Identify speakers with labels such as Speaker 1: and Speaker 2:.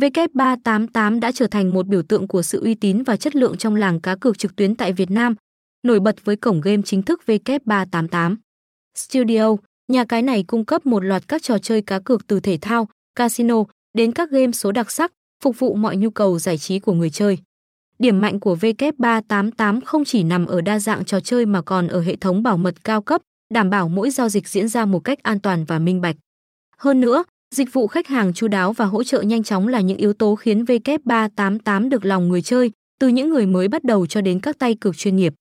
Speaker 1: W388 đã trở thành một biểu tượng của sự uy tín và chất lượng trong làng cá cược trực tuyến tại Việt Nam, nổi bật với cổng game chính thức W388. Studio, nhà cái này cung cấp một loạt các trò chơi cá cược từ thể thao, casino đến các game số đặc sắc, phục vụ mọi nhu cầu giải trí của người chơi. Điểm mạnh của W388 không chỉ nằm ở đa dạng trò chơi mà còn ở hệ thống bảo mật cao cấp, đảm bảo mỗi giao dịch diễn ra một cách an toàn và minh bạch. Hơn nữa, dịch vụ khách hàng chu đáo và hỗ trợ nhanh chóng là những yếu tố khiến W388 được lòng người chơi, từ những người mới bắt đầu cho đến các tay cược chuyên nghiệp.